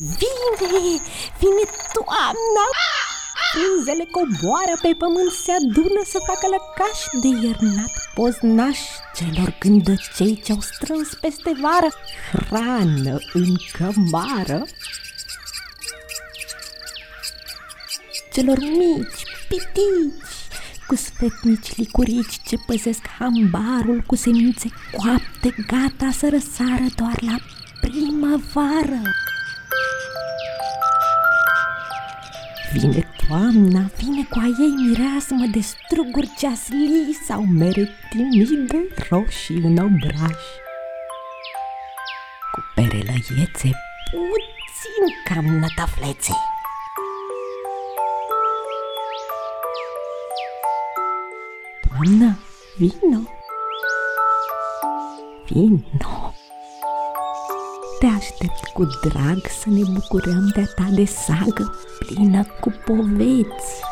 Vine, vine toamna Frunzele coboară pe pământ, se adună să facă lăcaș de iernat poznaș celor gândăcei ce-au strâns peste vară hrană în cămară. Celor mici, pitici, cu sfetnici licurici ce păzesc hambarul cu semințe coapte, gata să răsară doar la primăvară. Vine toamna, vine cu a ei mireasmă de struguri ceaslii sau mere timide roșii în obraj. Cu pere lăiețe, puțin cam nătăflețe. Doamna, vino! Vino! Te aștept cu drag să ne bucurăm de-a ta de sagă plină cu poveți